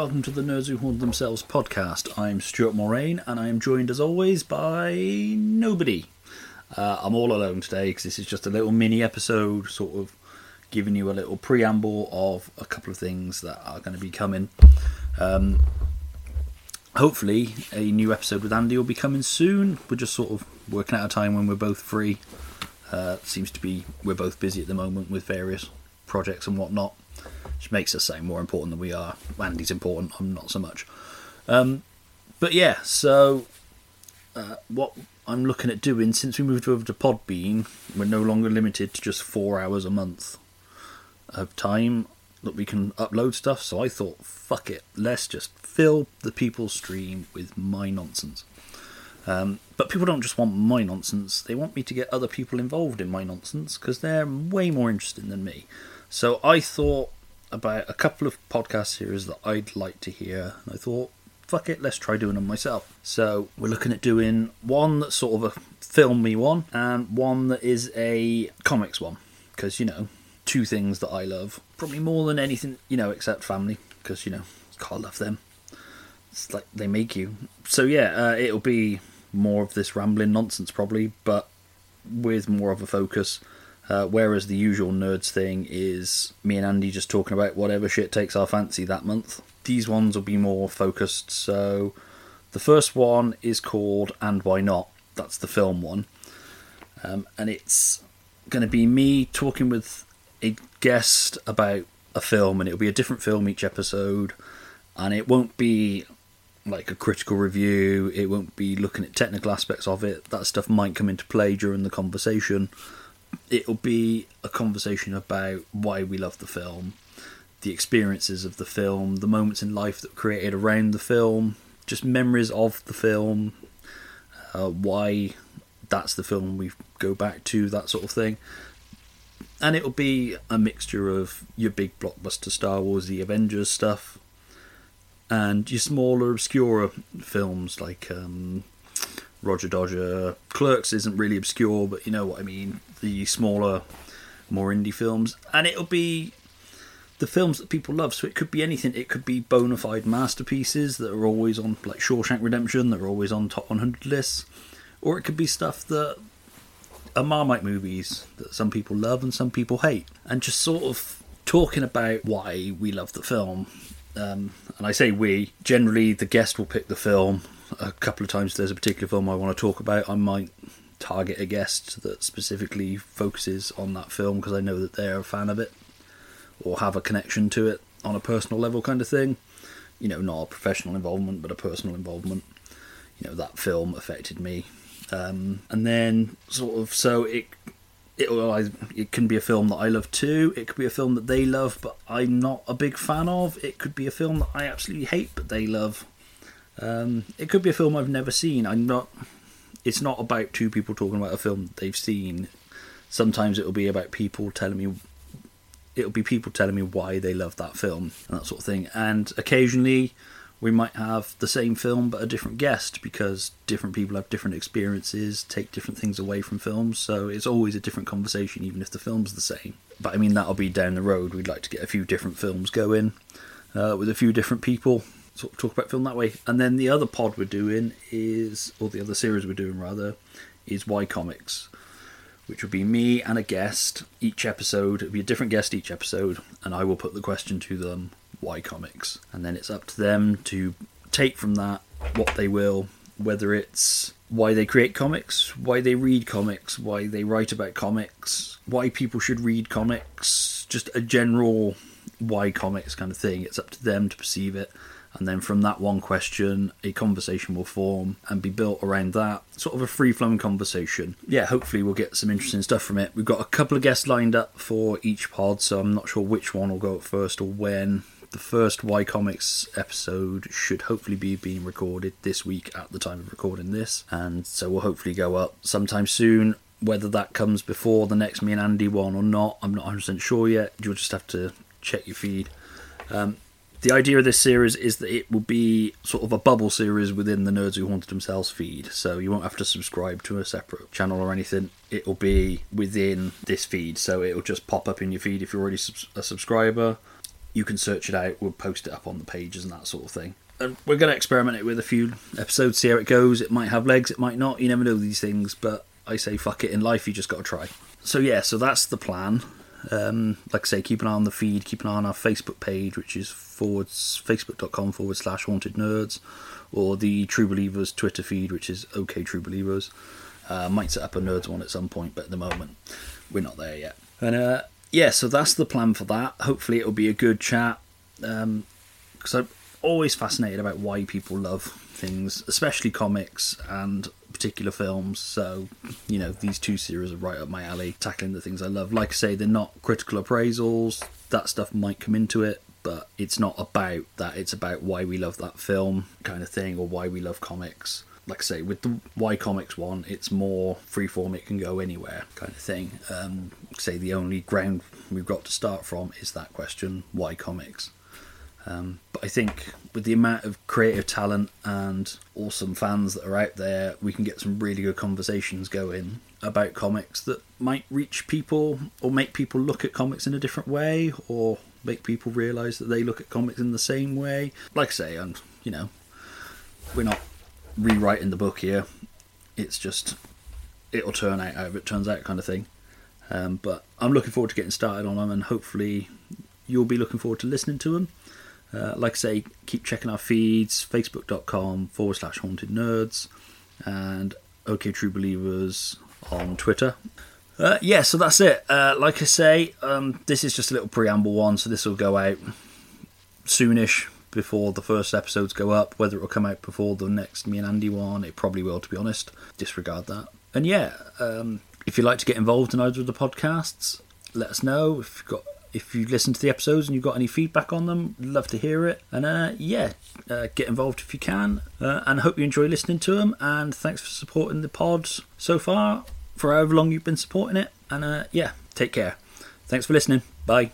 Welcome to the Nerds Who Haunt Themselves podcast. I'm Stuart Moraine and I am joined as always by nobody. Uh, I'm all alone today because this is just a little mini episode, sort of giving you a little preamble of a couple of things that are going to be coming. Um, hopefully, a new episode with Andy will be coming soon. We're just sort of working out a time when we're both free. Uh, seems to be we're both busy at the moment with various projects and whatnot which makes us sound more important than we are. Andy's important, I'm not so much. Um, but yeah, so uh, what I'm looking at doing since we moved over to Podbean, we're no longer limited to just four hours a month of time that we can upload stuff. So I thought, fuck it, let's just fill the people's stream with my nonsense. Um, but people don't just want my nonsense, they want me to get other people involved in my nonsense because they're way more interested than me. So I thought about a couple of podcast series that I'd like to hear, and I thought, fuck it, let's try doing them myself. So we're looking at doing one that's sort of a film me one, and one that is a comics one, because you know, two things that I love, probably more than anything, you know, except family, because you know, can't love them. It's like they make you. So yeah, uh, it'll be more of this rambling nonsense probably, but with more of a focus uh, whereas the usual nerds thing is me and Andy just talking about whatever shit takes our fancy that month. These ones will be more focused. So the first one is called And Why Not? That's the film one. Um, and it's going to be me talking with a guest about a film, and it'll be a different film each episode. And it won't be like a critical review, it won't be looking at technical aspects of it. That stuff might come into play during the conversation it'll be a conversation about why we love the film, the experiences of the film, the moments in life that were created around the film, just memories of the film, uh, why that's the film we go back to, that sort of thing. And it'll be a mixture of your big blockbuster Star Wars, the Avengers stuff, and your smaller, obscure films like um, Roger Dodger. Clerks isn't really obscure, but you know what I mean. The smaller, more indie films, and it'll be the films that people love. So it could be anything. It could be bona fide masterpieces that are always on, like Shawshank Redemption, that are always on top 100 lists, or it could be stuff that are Marmite movies that some people love and some people hate, and just sort of talking about why we love the film. Um, and I say we. Generally, the guest will pick the film a couple of times there's a particular film I want to talk about, I might target a guest that specifically focuses on that film because I know that they're a fan of it or have a connection to it on a personal level kind of thing. You know, not a professional involvement, but a personal involvement. You know, that film affected me. Um, and then, sort of, so it it, it can be a film that I love too. It could be a film that they love, but I'm not a big fan of. It could be a film that I absolutely hate, but they love. Um, it could be a film I've never seen. I'm not. It's not about two people talking about a film they've seen. Sometimes it will be about people telling me. It'll be people telling me why they love that film and that sort of thing. And occasionally, we might have the same film but a different guest because different people have different experiences, take different things away from films. So it's always a different conversation, even if the film's the same. But I mean, that'll be down the road. We'd like to get a few different films going uh, with a few different people sort of talk about film that way. And then the other pod we're doing is, or the other series we're doing rather, is Why Comics, which will be me and a guest each episode. It'll be a different guest each episode, and I will put the question to them, Why Comics? And then it's up to them to take from that what they will, whether it's why they create comics, why they read comics, why they write about comics, why people should read comics, just a general why comics kind of thing. It's up to them to perceive it and then from that one question a conversation will form and be built around that sort of a free flowing conversation yeah hopefully we'll get some interesting stuff from it we've got a couple of guests lined up for each pod so i'm not sure which one will go up first or when the first Why Comics episode should hopefully be being recorded this week at the time of recording this, and so we'll hopefully go up sometime soon. Whether that comes before the next me and Andy one or not, I'm not 100% sure yet. You'll just have to check your feed. Um, the idea of this series is that it will be sort of a bubble series within the Nerds Who Haunted Themselves feed. So you won't have to subscribe to a separate channel or anything. It will be within this feed. So it will just pop up in your feed if you're already a subscriber. you can search it out. We'll post it up on the pages and that sort of thing. And we're going to experiment it with a few episodes, see how it goes. It might have legs, it might not. You never know these things, but I say fuck it in life. You just got to try. So yeah, so that's the plan. Um, like I say, keep an eye on the feed, keep an eye on our Facebook page, which is forwards facebook.com forward slash haunted nerds, or the True Believers Twitter feed, which is OK True Believers. Uh, might set up a nerds one at some point, but at the moment we're not there yet. And uh, yeah, so that's the plan for that. Hopefully, it'll be a good chat. Because um, I'm always fascinated about why people love things, especially comics and particular films. So, you know, these two series are right up my alley, tackling the things I love. Like I say, they're not critical appraisals. That stuff might come into it, but it's not about that. It's about why we love that film, kind of thing, or why we love comics like I say, with the Why Comics one, it's more freeform, it can go anywhere kind of thing. Um, say the only ground we've got to start from is that question why comics? Um, but I think with the amount of creative talent and awesome fans that are out there, we can get some really good conversations going about comics that might reach people or make people look at comics in a different way or make people realize that they look at comics in the same way. Like I say, and you know, we're not rewriting the book here. It's just it'll turn out however it turns out, kind of thing. Um, but I'm looking forward to getting started on them, and hopefully you'll be looking forward to listening to them. Uh, like I say, keep checking our feeds, facebook.com forward slash haunted nerds, and OK True Believers on Twitter. Uh, yeah, so that's it. Uh, like I say, um, this is just a little preamble one, so this will go out soonish before the first episodes go up. Whether it will come out before the next me and Andy one, it probably will, to be honest. Disregard that. And yeah, um, if you'd like to get involved in either of the podcasts, let us know. If you've got if you listen to the episodes and you've got any feedback on them, love to hear it. And uh, yeah, uh, get involved if you can. Uh, and I hope you enjoy listening to them. And thanks for supporting the pods so far, for however long you've been supporting it. And uh, yeah, take care. Thanks for listening. Bye.